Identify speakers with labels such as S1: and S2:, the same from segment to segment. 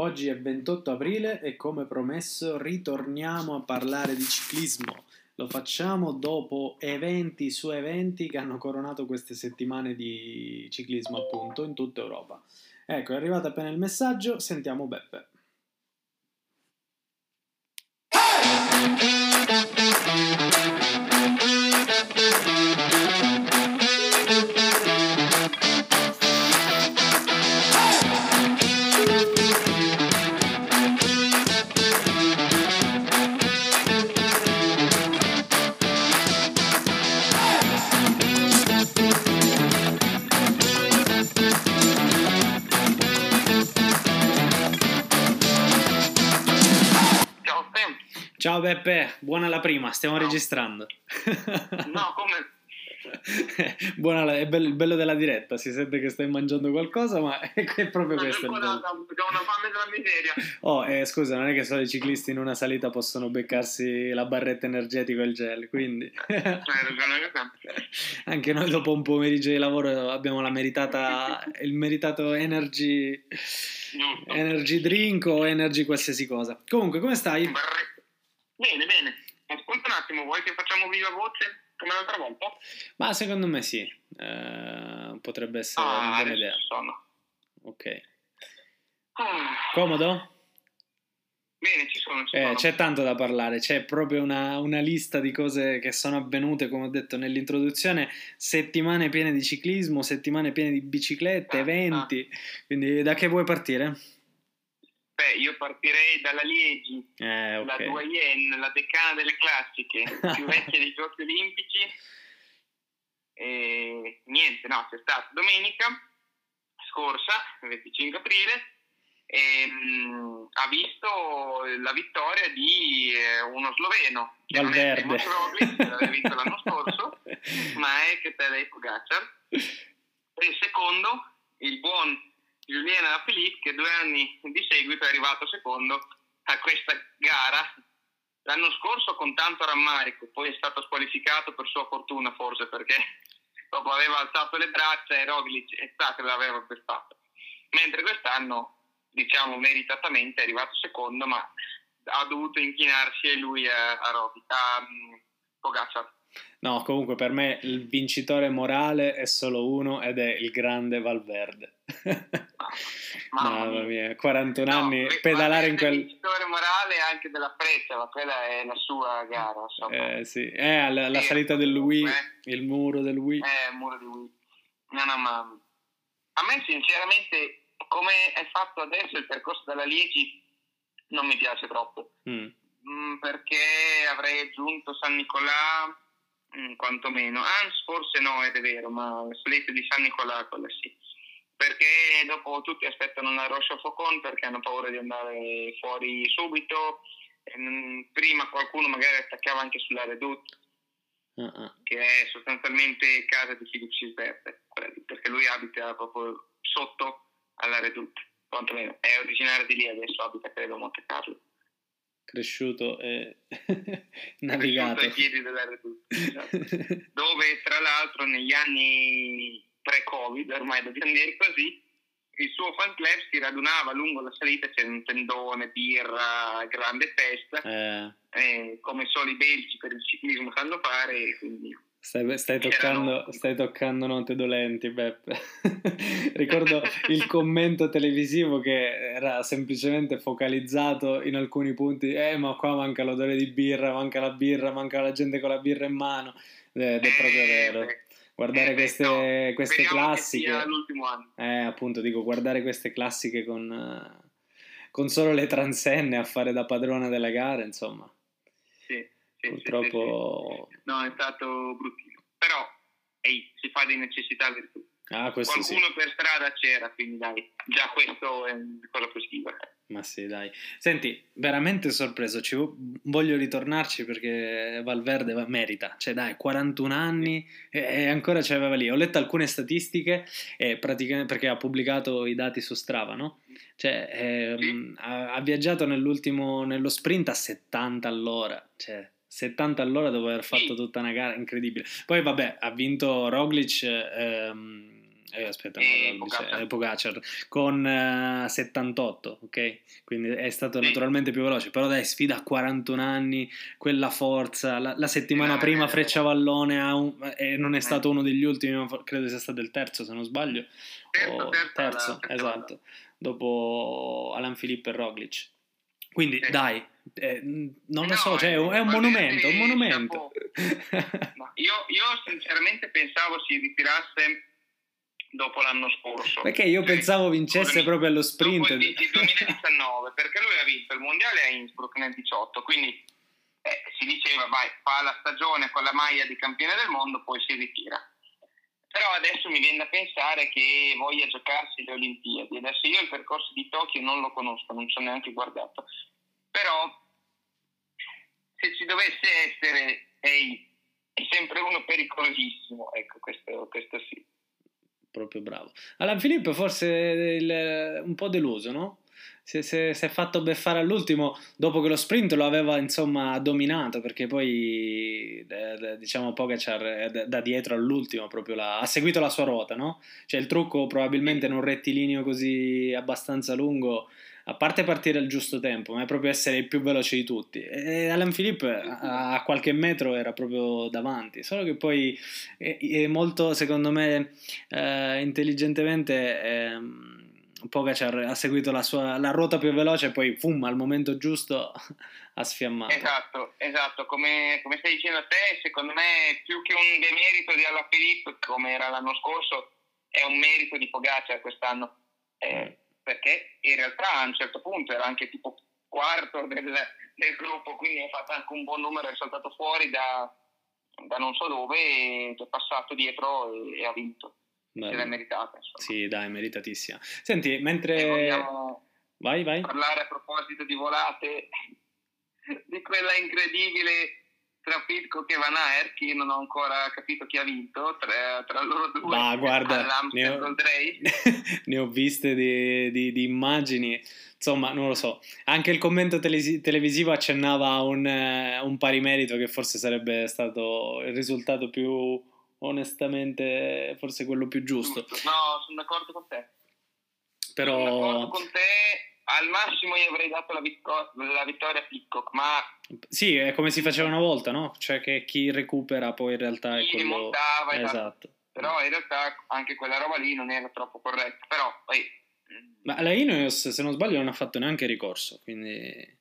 S1: Oggi è 28 aprile e come promesso ritorniamo a parlare di ciclismo. Lo facciamo dopo eventi su eventi che hanno coronato queste settimane di ciclismo appunto in tutta Europa. Ecco, è arrivato appena il messaggio, sentiamo Beppe.
S2: Ciao
S1: Beppe, buona la prima, stiamo
S2: Ciao.
S1: registrando.
S2: No, come?
S1: Buona la- è bello, il bello della diretta, si sente che stai mangiando qualcosa, ma è, è proprio
S2: Non
S1: questo
S2: ho una fame della miseria.
S1: Oh, eh, scusa, non è che solo i ciclisti in una salita possono beccarsi la barretta energetica e il gel, quindi
S2: ragione anche te.
S1: anche noi dopo un pomeriggio di lavoro abbiamo la meritata, il meritato energy, energy drink o energy qualsiasi cosa. Comunque, come stai?
S2: Barre- Bene, bene. Ascolta un attimo, vuoi che facciamo viva voce come l'altra volta?
S1: Ma secondo me sì, Eh, potrebbe essere una
S2: Ah,
S1: buona
S2: adesso
S1: idea.
S2: sono.
S1: Ok.
S2: Ah,
S1: Comodo?
S2: Bene, ci sono, ci
S1: Eh,
S2: sono.
S1: c'è tanto da parlare, c'è proprio una, una lista di cose che sono avvenute, come ho detto nell'introduzione, settimane piene di ciclismo, settimane piene di biciclette,
S2: Ah,
S1: eventi, quindi da che vuoi partire?
S2: Beh, io partirei dalla Liegi,
S1: Eh,
S2: la
S1: ok.
S2: doyenne, la decana delle classiche, più vecchia dei Giochi Olimpici. E niente, no, c'è stata domenica scorsa, il 25 aprile, e, mm, ha visto la vittoria di eh, uno sloveno, che non è
S1: Valverde.
S2: Roglic, che l'aveva vinto l'anno scorso, ma è che Tadej Pogacar. E secondo, il buon Julien Alaphilippe, che due anni di seguito è arrivato secondo a questa gara. L'anno scorso con tanto rammarico, poi è stato squalificato per sua fortuna forse perché dopo aveva alzato le braccia e Roglic stato che l'aveva pestato. Mentre quest'anno, diciamo meritatamente, è arrivato secondo, ma ha dovuto inchinarsi e lui a, a Roglic, a mm, Pogacar.
S1: No, comunque per me il vincitore morale è solo uno ed è il grande Valverde.
S2: Mamma
S1: Mamma
S2: mia.
S1: mia, 41
S2: No,
S1: anni, pedalare in quel...
S2: vincitore morale anche della freccia, ma quella è la sua gara, insomma.
S1: Eh sì, eh, la, la salita del Wii,
S2: eh.
S1: il muro del Wii.
S2: Eh, muro di Wii. No, no, ma a me sinceramente come è fatto adesso il percorso della Liegi non mi piace troppo.
S1: Mm.
S2: Mm, perché avrei aggiunto San Nicolà mm, quantomeno. Ans forse no, ed è vero, ma la salita di San Nicolà quella sì. Perché dopo tutti aspettano una Roche Faucon perché hanno paura di andare fuori subito. Mm, prima qualcuno magari attaccava anche sulla Redoute,
S1: ah.
S2: che è sostanzialmente casa di quella lì, perché lui abita proprio sotto alla Redoute. Quantomeno è originario di lì, adesso abita credo a Monte Carlo.
S1: Cresciuto e
S2: Cresciuto
S1: navigato.
S2: ai piedi della Redoute. esatto. dove tra l'altro negli anni pre-Covid, ormai dobbiamo dire così, il suo fan club si radunava lungo la salita, c'era un tendone, birra, grande festa,
S1: Eh,
S2: eh, come solo i belgi per il ciclismo sanno fare, quindi
S1: stai, stai toccando, stai toccando note dolenti, Beppe. Ricordo il commento televisivo che era semplicemente focalizzato in alcuni punti. Eh, ma qua manca l'odore di birra, manca la birra, manca la gente con la birra in mano. Ed è proprio
S2: Eh,
S1: vero.
S2: Beh,
S1: Guardare
S2: eh, beh,
S1: queste,
S2: no,
S1: queste classiche. Eh, appunto, dico, guardare queste classiche con, eh, con solo le transenne a fare da padrona delle gare, insomma,
S2: sì, sì,
S1: purtroppo...
S2: sì, sì. No, è stato bruttino. Però, ehi, si fa di necessità virtù.
S1: Ah, questo sì,
S2: Qualcuno per strada c'era, quindi dai, già questo è cosa positiva.
S1: ma sì, dai. Senti, veramente sorpreso, ci vo- voglio ritornarci perché Valverde va- merita, cioè dai, 41 anni e, ancora ce l'aveva lì. Ho letto alcune statistiche e praticamente perché ha pubblicato i dati su Strava, no? Cioè, ehm, ha, ha viaggiato nell'ultimo, nello sprint a 70 all'ora, cioè 70 all'ora dopo aver fatto
S2: Sì.
S1: tutta una gara incredibile. Poi vabbè, ha vinto Roglic ehm, eh, aspetta, e no, Pogacar. Pogacar con uh, 78, ok? Quindi è stato sì. naturalmente più veloce, però dai, sfida a 41 anni, quella forza, la, la settimana no, prima Frecciavallone un, e non è stato uno degli ultimi, credo sia stato il terzo se non sbaglio.
S2: Terzo, o, terzo,
S1: terzo esatto, dopo Alan Filippo e Roglic. Quindi sì. dai, eh, non lo no, so, cioè, è un monumento, un monumento.
S2: io, io sinceramente pensavo si ritirasse dopo l'anno scorso.
S1: Perché io pensavo vincesse proprio allo sprint.
S2: Dopo il 2019, perché lui ha vinto il mondiale a Innsbruck nel 18, quindi eh, si diceva vai, fa la stagione con la maglia di campione del mondo, poi si ritira. Però adesso mi viene da pensare che voglia giocarsi le Olimpiadi. Adesso io il percorso di Tokyo non lo conosco, non ci ho neanche guardato. Però se ci dovesse essere, ehi, è sempre uno pericolosissimo. Ecco, questo, questo sì
S1: proprio bravo. Alan Filippo forse il, un po' deluso, no? Si, è fatto beffare all'ultimo dopo che lo sprint lo aveva insomma dominato perché poi diciamo Pogacar da dietro all'ultimo proprio la, ha seguito la sua ruota no? cioè il trucco probabilmente in un rettilineo così abbastanza lungo a parte partire al giusto tempo, ma è proprio essere il più veloce di tutti. E Alan Philippe a, a qualche metro era proprio davanti, solo che poi è, molto, secondo me, eh, intelligentemente. Eh, Pogacar ha seguito la, sua, la ruota più veloce e poi fum, al momento giusto ha sfiammato.
S2: Esatto, esatto, come, come, stai dicendo te, secondo me più che un demerito di Alla Filippo come era l'anno scorso, è un merito di Pogacar quest'anno. Eh, perché in realtà a un certo punto era anche tipo quarto del, del gruppo, quindi ha fatto anche un buon numero, è saltato fuori da, da non so dove, è passato dietro e, e ha vinto. Bello. Se l'è meritata. Insomma.
S1: Sì, dai, meritatissima. Senti, mentre... Vai, vai.
S2: Parlare a proposito di volate, di quella incredibile tra Pitcock e Van Aert, che io non ho ancora capito chi ha vinto tra, tra loro due.
S1: Ma guarda, ne ho, ne ho, viste di, di, di, immagini, insomma, non lo so. Anche il commento telesi- televisivo accennava a un, uh, un pari merito che forse sarebbe stato il risultato più onestamente, forse quello più giusto.
S2: No, sono d'accordo con te.
S1: Però...
S2: Sono d'accordo con te al massimo io avrei dato la, vittor- la, vittoria a Pitcock, ma...
S1: Sì, è come si faceva una volta, no? Cioè che chi recupera poi in realtà è quello...
S2: montava, esatto. Però in realtà anche quella roba lì non era troppo corretta, però poi...
S1: Ma la Ineos, se non sbaglio, non ha fatto neanche ricorso, quindi...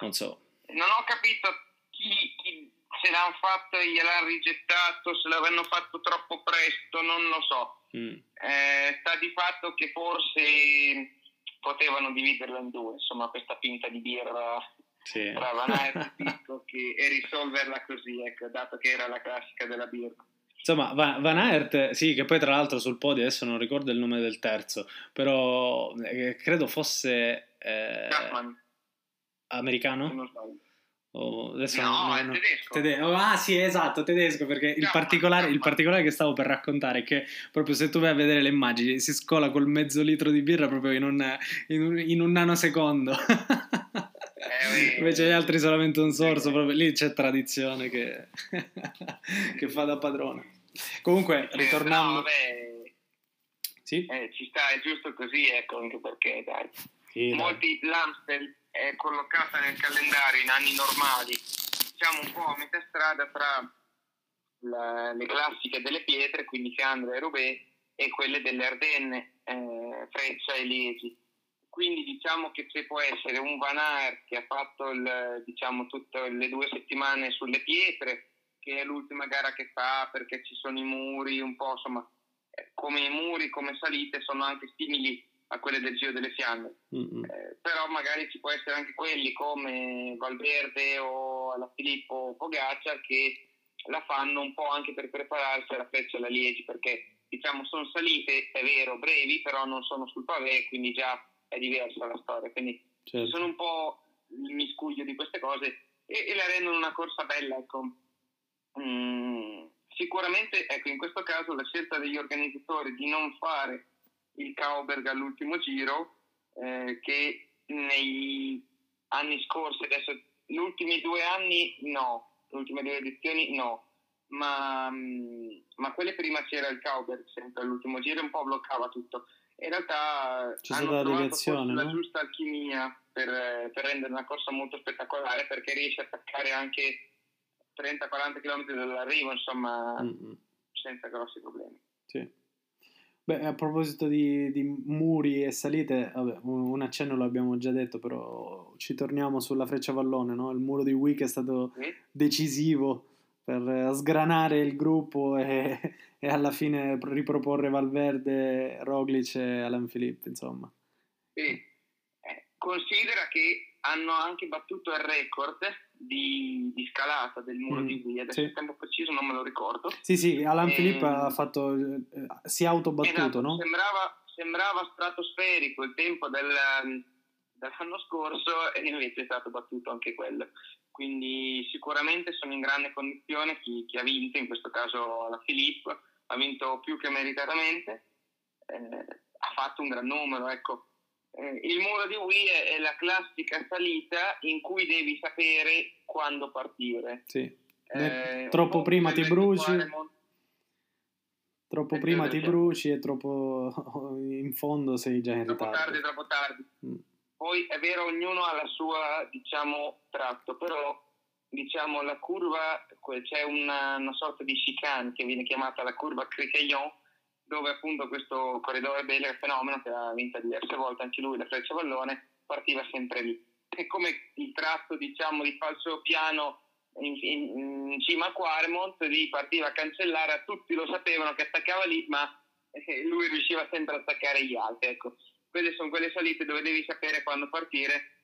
S1: Non so.
S2: Non ho capito chi, chi se l'hanno fatto e gliel'hanno rigettato, se l'avranno fatto troppo presto, non lo so. Mm. Eh, sta di fatto che forse potevano dividerla in due, insomma questa pinta di birra sì. tra Van Aert e, e risolverla così, ecco, dato che era la classica della birra.
S1: Insomma, Van Aert, sì, che poi tra l'altro sul podio adesso non ricordo il nome del terzo, però eh, credo fosse eh, americano.
S2: Oh, adesso no, non, è tedesco. Tede-
S1: oh, ah sì, esatto, tedesco, perché il, particolare, il, particolare, che stavo per raccontare è che proprio se tu vai a vedere le immagini si scola col mezzo litro di birra proprio in un, in un, in un nanosecondo. Eh, Invece gli altri solamente un sorso, proprio lì c'è tradizione che, che fa da padrone. Comunque, ritornando... No,
S2: vabbè, sì? Eh, ci sta, è giusto così, ecco, anche perché dai. Sì, Molti l'Amstel è collocata nel calendario in anni normali, siamo un po' a metà strada tra la, le classiche delle pietre, quindi Fiandre e Roubaix, e quelle delle Ardenne, eh, Freccia e Liegi. Quindi diciamo che ci può essere un Van Aert che ha fatto il, diciamo, tutte le due settimane sulle pietre, che è l'ultima gara che fa perché ci sono i muri, un po' insomma, eh, come i muri, come salite, sono anche simili a quelle del Giro delle Fiamme. Mm-hmm. Eh, però magari ci può essere anche quelli come Valverde o alla Filippo Pogacar che la fanno un po' anche per prepararsi alla Freccia alla Liegi perché diciamo sono salite, è vero, brevi, però non sono sul pavé, quindi già è diversa la storia. Quindi certo. sono un po' il miscuglio di queste cose e, e la rendono una corsa bella. Ecco. Mm, sicuramente, ecco, in questo caso la scelta degli organizzatori di non fare il Kauberg all'ultimo giro, eh, che negli anni scorsi, adesso gli ultimi due anni no, le ultime due edizioni no, ma, ma quelle prima c'era il Cowberg sempre all'ultimo giro e un po' bloccava tutto. In realtà
S1: C'è
S2: hanno trovato
S1: no?
S2: la giusta alchimia per, per rendere una corsa molto spettacolare perché riesce a attaccare anche 30-40 km dall'arrivo, insomma,
S1: Mm, mm,
S2: senza grossi problemi.
S1: sì. Beh, a proposito di, di muri e salite, vabbè, un accenno l'abbiamo già detto, però ci torniamo sulla freccia vallone, no? Il muro di Wick è stato decisivo per sgranare il gruppo e, e alla fine pr- riproporre Valverde, Roglic e Alan Philippe, insomma.
S2: Sì. Eh, considera che hanno anche battuto il record di, di scalata del muro
S1: Mm,
S2: di Wii, adesso
S1: sì.
S2: il tempo preciso non me lo ricordo.
S1: Sì, sì, Alan
S2: Ehm,
S1: Philippe ha fatto, eh, si è autobattuto,
S2: Esatto,
S1: no?
S2: sembrava, sembrava stratosferico il tempo del- dell'anno scorso e invece è stato battuto anche quello. Quindi sicuramente sono in grande condizione chi, chi ha vinto, in questo caso la Filippo, ha vinto più che meritatamente, eh, ha fatto un gran numero. Ecco. Eh, il muro di Wii è, è la classica salita in cui devi sapere quando partire.
S1: Sì.
S2: Eh,
S1: troppo prima ti bruci. Troppo
S2: Eh,
S1: prima ti bruci e troppo in fondo sei già in
S2: troppo
S1: ritardo.
S2: tardi, troppo tardi.
S1: Mm.
S2: Poi è vero, ognuno ha la sua, diciamo, tratto, però diciamo la curva, c'è una, una sorta di chicane che viene chiamata la curva Criqueillon, dove appunto questo corridore belga fenomeno, che ha vinto diverse volte anche lui la freccia vallone, partiva sempre lì. È come il tratto, diciamo, di falso piano in, in- in cima a Quaremont, lì partiva a cancellare, tutti lo sapevano che attaccava lì, ma eh, lui riusciva sempre a attaccare gli altri, ecco quelle sono quelle salite dove devi sapere quando partire,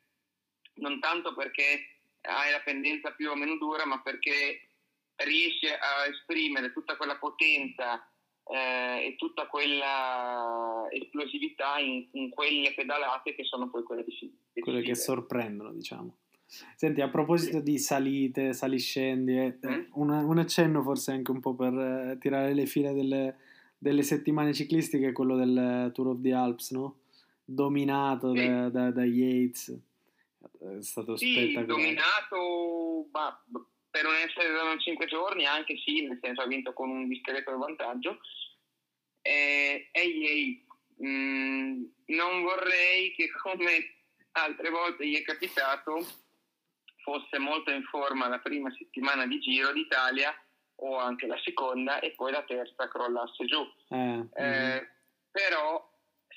S2: non tanto perché hai la pendenza più o meno dura, ma perché riesci a esprimere tutta quella potenza eh, e tutta quella esplosività in, in quelle pedalate che sono poi quelle decisive.
S1: Quelle che sorprendono, diciamo. Senti, a proposito di salite, saliscendi, eh,
S2: Mm.
S1: un, un accenno forse anche un po' per eh, tirare le file delle, delle settimane cliclistiche, quello del Tour of the Alps, no? Dominato
S2: Sì.
S1: da, da- da Yates, è stato
S2: Sì,
S1: spettacolare.
S2: dominato ma, per non essere da 5 giorni, anche sì, nel senso ha vinto con un discreto vantaggio. Eh, e Yates, mm, non vorrei che come altre volte gli è capitato fosse molto in forma la prima settimana di Giro d'Italia o anche la seconda e poi la terza crollasse giù.
S1: Eh.
S2: Eh, però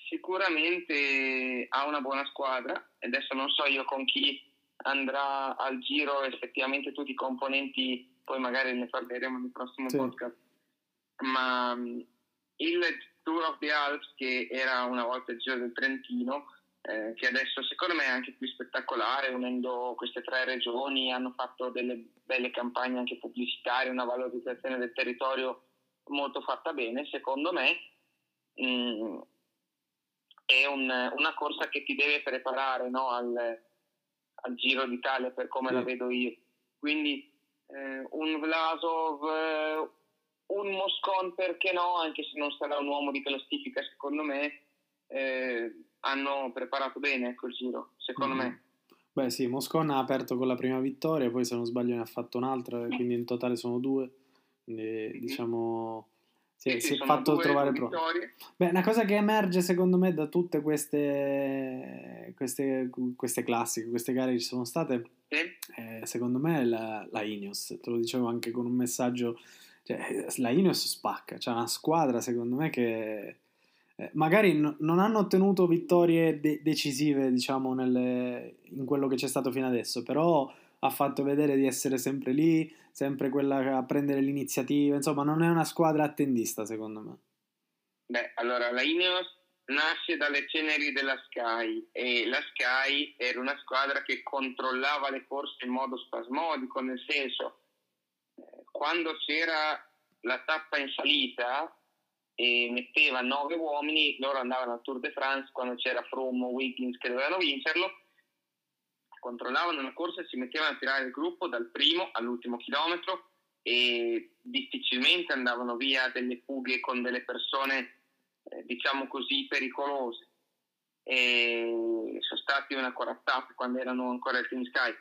S2: sicuramente ha una buona squadra e adesso non so io con chi andrà al giro effettivamente tutti i componenti poi magari ne parleremo nel prossimo
S1: Sì.
S2: podcast ma mh, il Tour of the Alps che era una volta il giro del Trentino eh, che adesso secondo me è anche più spettacolare unendo queste tre regioni hanno fatto delle belle campagne anche pubblicitarie una valorizzazione del territorio molto fatta bene secondo me mh, è un- una corsa che ti deve preparare no, al, al Giro d'Italia per come
S1: Sì.
S2: la vedo io. Quindi eh, un Vlasov, eh, un Moscon perché no, anche se non sarà un uomo di classifica secondo me, eh, hanno preparato bene ecco, il Giro, secondo
S1: Mhm.
S2: me.
S1: Beh sì, Moscon ha aperto con la prima vittoria, poi se non sbaglio ne ha fatto un'altra, quindi in totale sono due. Quindi diciamo si si è fatto trovare
S2: vittorie.
S1: Beh, una cosa che emerge secondo me da tutte queste, queste, queste classiche, queste gare che ci sono state,
S2: Sì.
S1: eh, secondo me è la, la Ineos. Te lo dicevo anche con un messaggio, cioè, la Ineos spacca, c'è una squadra secondo me che eh, magari no- non hanno ottenuto vittorie de- decisive, diciamo, nelle- in quello che c'è stato fino adesso, però ha fatto vedere di essere sempre lì, sempre quella a prendere l'iniziativa, insomma, non è una squadra attendista secondo me.
S2: Beh, allora la Ineos nasce dalle ceneri della Sky e la Sky era una squadra che controllava le corse in modo spasmodico, nel senso eh, quando c'era la tappa in salita e metteva nove uomini, loro andavano al Tour de France quando c'era Froome o Wiggins che dovevano vincerlo, controllavano la corsa e si mettevano a tirare il gruppo dal primo all'ultimo chilometro e difficilmente andavano via delle fughe con delle persone eh, diciamo così pericolose e sono stati una corazzata quando erano ancora il Team Sky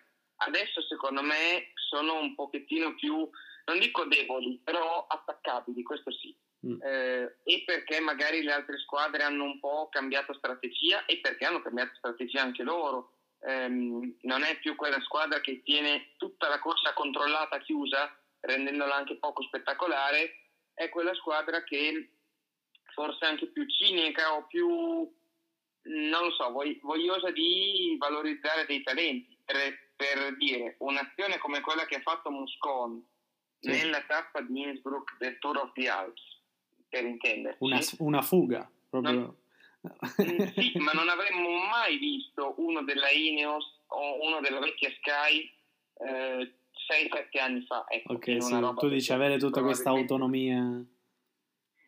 S2: adesso secondo me sono un pochettino più non dico deboli, però attaccabili, questo sì. Mm. Eh, e perché magari le altre squadre hanno un po' cambiato strategia e perché hanno cambiato strategia anche loro. Eh, non è più quella squadra che tiene tutta la corsa controllata chiusa, rendendola anche poco spettacolare, è quella squadra che forse è anche più cinica o più, non lo so, vogliosa di valorizzare dei talenti. Per, per dire, un'azione come quella che ha fatto Moscon sì. nella tappa di Innsbruck del Tour of the Alps, per intenderci.
S1: Una, una fuga, proprio.
S2: Non, sì, ma non avremmo mai visto uno della Ineos o uno della vecchia Sky eh, 6-7 anni fa. Ecco,
S1: ok, sì, tu dici avere tutta questa autonomia.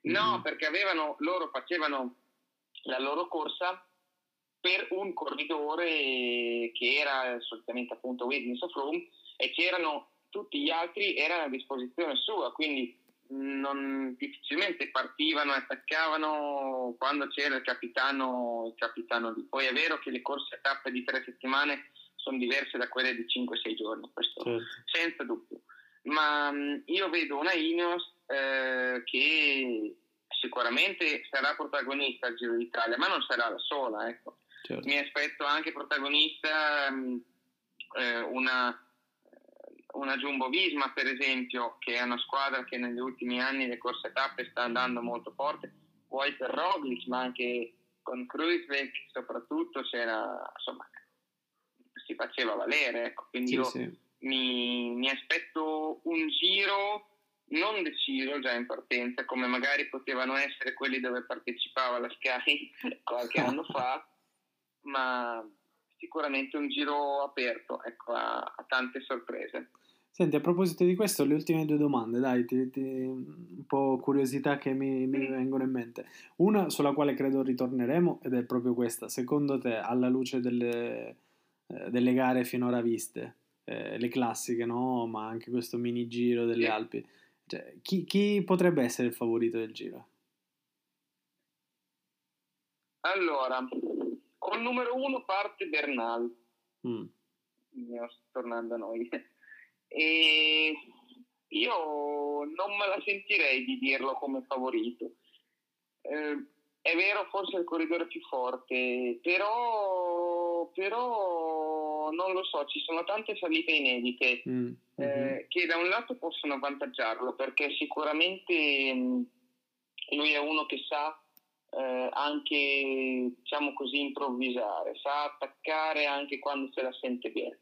S2: No, mm. perché avevano, loro facevano la loro corsa per un corridore che era solitamente appunto Wiggins of Room e c'erano tutti gli altri erano a disposizione sua, quindi non, difficilmente partivano e attaccavano quando c'era il capitano, il capitano lì. Poi è vero che le corse a tappe di tre settimane sono diverse da quelle di 5-6 giorni, questo certo. senza dubbio. Ma io vedo una Ineos eh, che sicuramente sarà protagonista al Giro d'Italia, ma non sarà la sola. Ecco. Certo. Mi aspetto anche protagonista eh, una una Jumbo Visma per esempio, che è una squadra che negli ultimi anni le corse tappe sta andando molto forte, vuoi per Roglic, ma anche con Kruisbeck soprattutto c'era, insomma, si faceva valere, ecco. quindi sì, io sì. Mi, mi, aspetto un giro non deciso già in partenza, come magari potevano essere quelli dove partecipava la Sky qualche anno fa, ma sicuramente un giro aperto ecco, a, a tante sorprese.
S1: Senti, a proposito di questo, le ultime due domande, dai, ti, ti, un po' curiosità che mi, mi, vengono in mente. Una sulla quale credo ritorneremo ed è proprio questa. Secondo te, alla luce delle, eh, delle gare finora viste, eh, le classiche, no? Ma anche questo mini giro delle Alpi, cioè, chi, chi, potrebbe essere il favorito del giro?
S2: Allora, col numero uno parte Bernal. Mm. Tornando a noi. E io non me la sentirei di dirlo come favorito. Eh, è vero, forse è il corridore più forte, però, però non lo so, ci sono tante salite inedite mm. eh, mm-hmm. che da un lato possono avvantaggiarlo perché sicuramente mh, mm, lui è uno che sa eh, anche, diciamo così, improvvisare, sa attaccare anche quando se la sente bene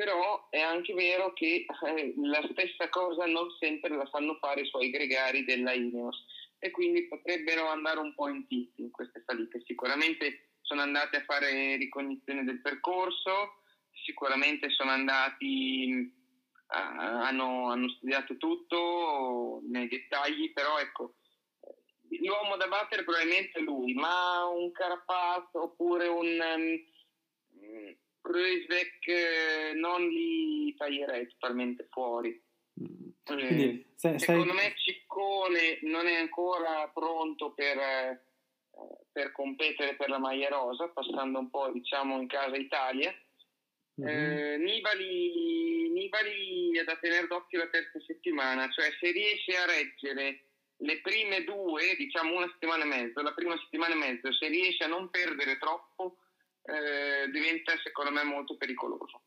S2: però è anche vero che eh, la stessa cosa non sempre la fanno fare i suoi gregari della Ineos e quindi potrebbero andare un po' in tilt in queste salite. Sicuramente sono andati a fare ricognizione del percorso, sicuramente sono andati, uh, hanno, hanno, studiato tutto nei dettagli, però ecco, l'uomo da battere probabilmente è lui, ma un Carapaz oppure un... Um, Kruisbeck eh, non li taglierei totalmente fuori. Mm. Quindi, eh, se, secondo sei... me Ciccone non è ancora pronto per, eh, per, competere per la maglia rosa, passando un po' diciamo in casa Italia. Mm-hmm. Eh, Nibali, Nibali è da tenere d'occhio la terza settimana, cioè se riesce a reggere le prime due, diciamo una settimana e mezzo, la prima settimana e mezzo, se riesce a non perdere troppo, eh, diventa secondo me molto pericoloso.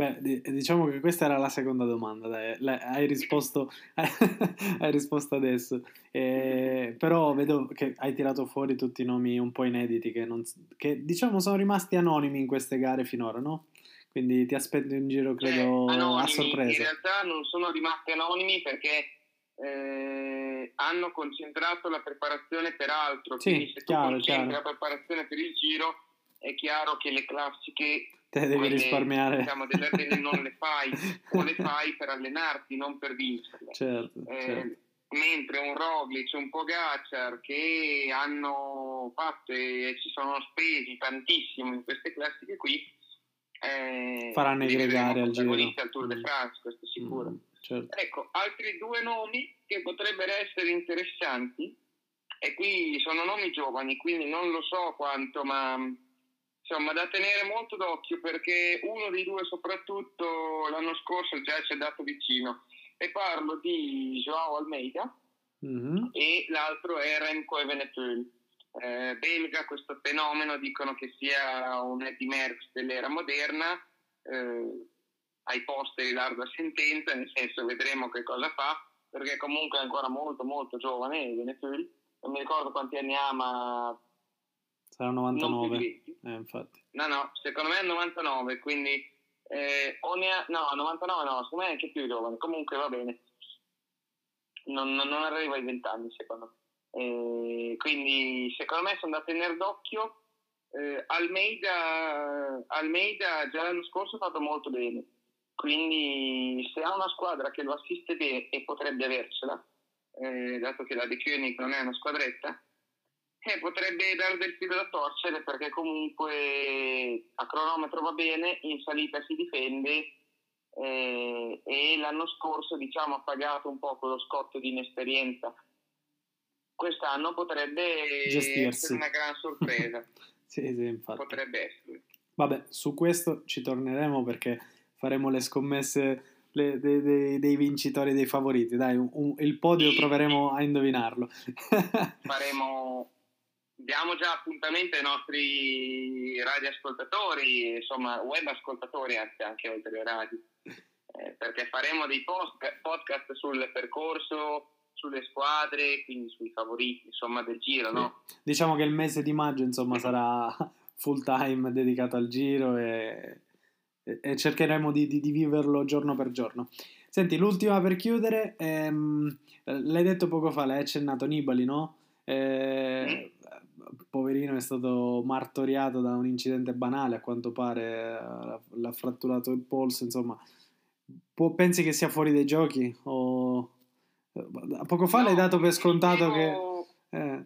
S1: Beh, diciamo che questa era la seconda domanda, dai. hai, risposto, hai risposto adesso. Eh, però vedo che hai tirato fuori tutti i nomi un po' inediti che, non, che, diciamo sono rimasti anonimi in queste gare finora, no? Quindi ti aspetto in giro, credo, eh, anonimi, a sorpresa.
S2: In realtà non sono rimasti anonimi perché eh, hanno concentrato la preparazione per altro.
S1: Sì, quindi se chiaro, tu chiaro.
S2: la preparazione per il giro è chiaro che le classiche
S1: te devi risparmiare
S2: diciamo, delle Ardenne non le fai o le fai per allenarti non per vincerle
S1: certo, eh, certo.
S2: mentre un Roglic un Pogacar che hanno fatto e si sono spesi tantissimo in queste classiche qui
S1: eh, faranno i gregari al giro
S2: al Tour de mm. France questo sicuro mm, certo. ecco altri due nomi che potrebbero essere interessanti e qui sono nomi giovani quindi non lo so quanto ma insomma da tenere molto d'occhio perché uno dei due soprattutto l'anno scorso già ci è dato vicino e parlo di Joao Almeida mm-hmm. e l'altro è Remco Evenepoel. Eh, belga, questo fenomeno dicono che sia un Eddie Merckx dell'era moderna, eh, ai posteri larga sentenza, nel senso vedremo che cosa fa, perché comunque è ancora molto molto giovane Evenepoel, non mi ricordo quanti anni ha, ma...
S1: Sarà 99, eh, infatti.
S2: No, no, secondo me è 99, quindi... Eh, ha... no, 99 no, secondo me è anche più giovane, comunque va bene. Non, non, non arriva ai 20 anni, secondo me. Eh, quindi secondo me sono da tenere d'occhio. Eh, Almeida, Almeida già l'anno scorso ha fatto molto bene, quindi se ha una squadra che lo assiste bene e potrebbe avercela, eh, dato che la De Koenig non è una squadretta, eh, potrebbe dare del filo da torcere perché comunque a cronometro va bene, in salita si difende eh, e l'anno scorso diciamo, ha pagato un po' quello scotto di inesperienza quest'anno potrebbe Gestirsi. essere una gran sorpresa.
S1: sì, sì, infatti.
S2: Potrebbe essere.
S1: Vabbè, su questo ci torneremo perché faremo le scommesse le, dei, dei, dei, vincitori, dei favoriti. Dai, un, un, il podio sì. proveremo a indovinarlo.
S2: Faremo, diamo già appuntamento ai nostri radioascoltatori, insomma, web ascoltatori anche, anche oltre ai radio, eh, perché faremo dei post, podcast sul percorso sulle squadre, quindi sui favoriti insomma, del giro. No?
S1: Diciamo che il mese di maggio insomma, sarà full time dedicato al giro e, e cercheremo di, di, di, viverlo giorno per giorno. Senti, l'ultima per chiudere, ehm, l'hai detto poco fa, l'hai accennato Nibali, no? Eh, poverino è stato martoriato da un incidente banale, a quanto pare l'ha fratturato il polso, insomma. pensi che sia fuori dai giochi o Poco fa no, l'hai dato per scontato dicevo, che... Eh.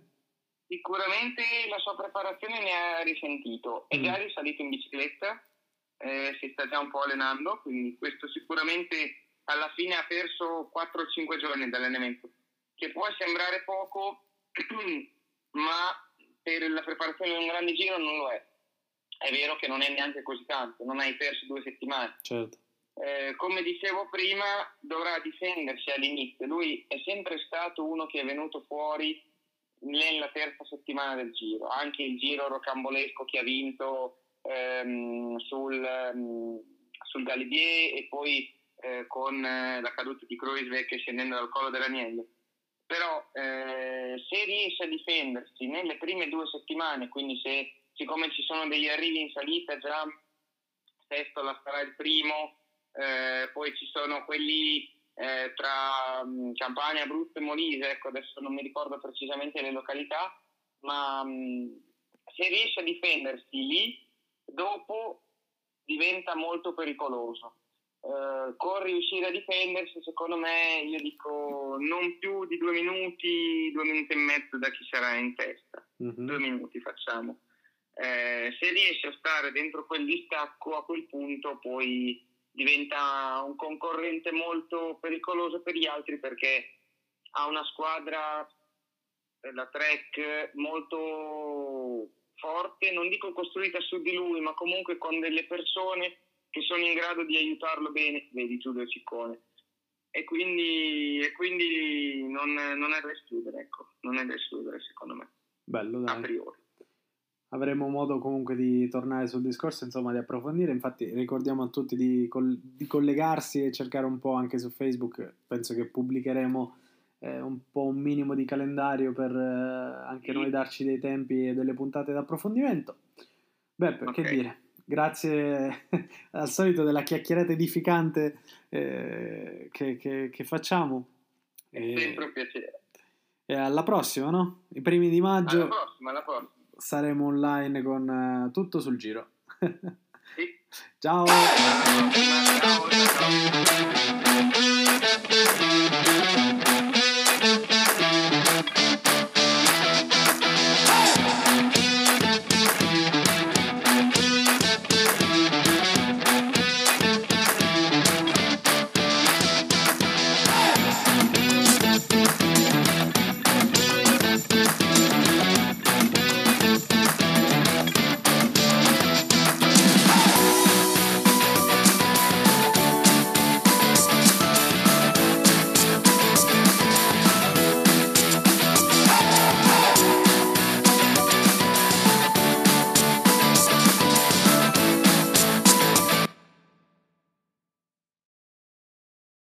S2: Sicuramente la sua preparazione ne ha risentito. È mm. già risalito in bicicletta, eh, si sta già un po' allenando, quindi questo sicuramente alla fine ha perso 4-5 giorni di allenamento, che può sembrare poco, ma per la preparazione di un grande giro non lo è. È vero che non è neanche così tanto, non hai perso due settimane.
S1: Certo
S2: eh, come dicevo prima, dovrà difendersi all'inizio. Lui è sempre stato uno che è venuto fuori nella terza settimana del giro, anche il giro rocambolesco che ha vinto ehm, sul, um, sul Galibier e poi eh, con eh, la caduta di Kruisbeck scendendo dal collo dell'agnello. Però eh, se riesce a difendersi nelle prime due settimane, quindi se siccome ci sono degli arrivi in salita già Sestola sarà il primo, eh, poi ci sono quelli eh, tra mh, mm, Campania, Abruzzo e Molise, ecco adesso non mi ricordo precisamente le località, ma mm, se riesce a difendersi lì, dopo diventa molto pericoloso. Uh, con riuscire a difendersi, secondo me, io dico non più di due minuti, due minuti e mezzo da chi sarà in testa. Mm-hmm. Due minuti facciamo. Eh, se riesce a stare dentro quel distacco, a quel punto poi diventa un concorrente molto pericoloso per gli altri perché ha una squadra, eh, la Trek, molto forte, non dico costruita su di lui, ma comunque con delle persone che sono in grado di aiutarlo bene, vedi tu del Ciccone. E quindi, e quindi non, non, è da escludere, ecco, non è da escludere secondo me.
S1: Bello, dai.
S2: A priori
S1: avremo modo comunque di tornare sul discorso, insomma, di approfondire. Infatti, ricordiamo a tutti di, col- di collegarsi e cercare un po' anche su Facebook. Penso che pubblicheremo eh, un po' un minimo di calendario per eh, anche noi darci dei tempi e delle puntate d'approfondimento. Beh, okay. che dire. Grazie al solito della chiacchierata edificante eh, che, che, che, facciamo.
S2: È sempre un piacere.
S1: E alla prossima, no? I primi di maggio.
S2: Alla prossima, alla prossima
S1: saremo online con uh, tutto sul giro.
S2: sì.
S1: Ciao.
S2: Ciao.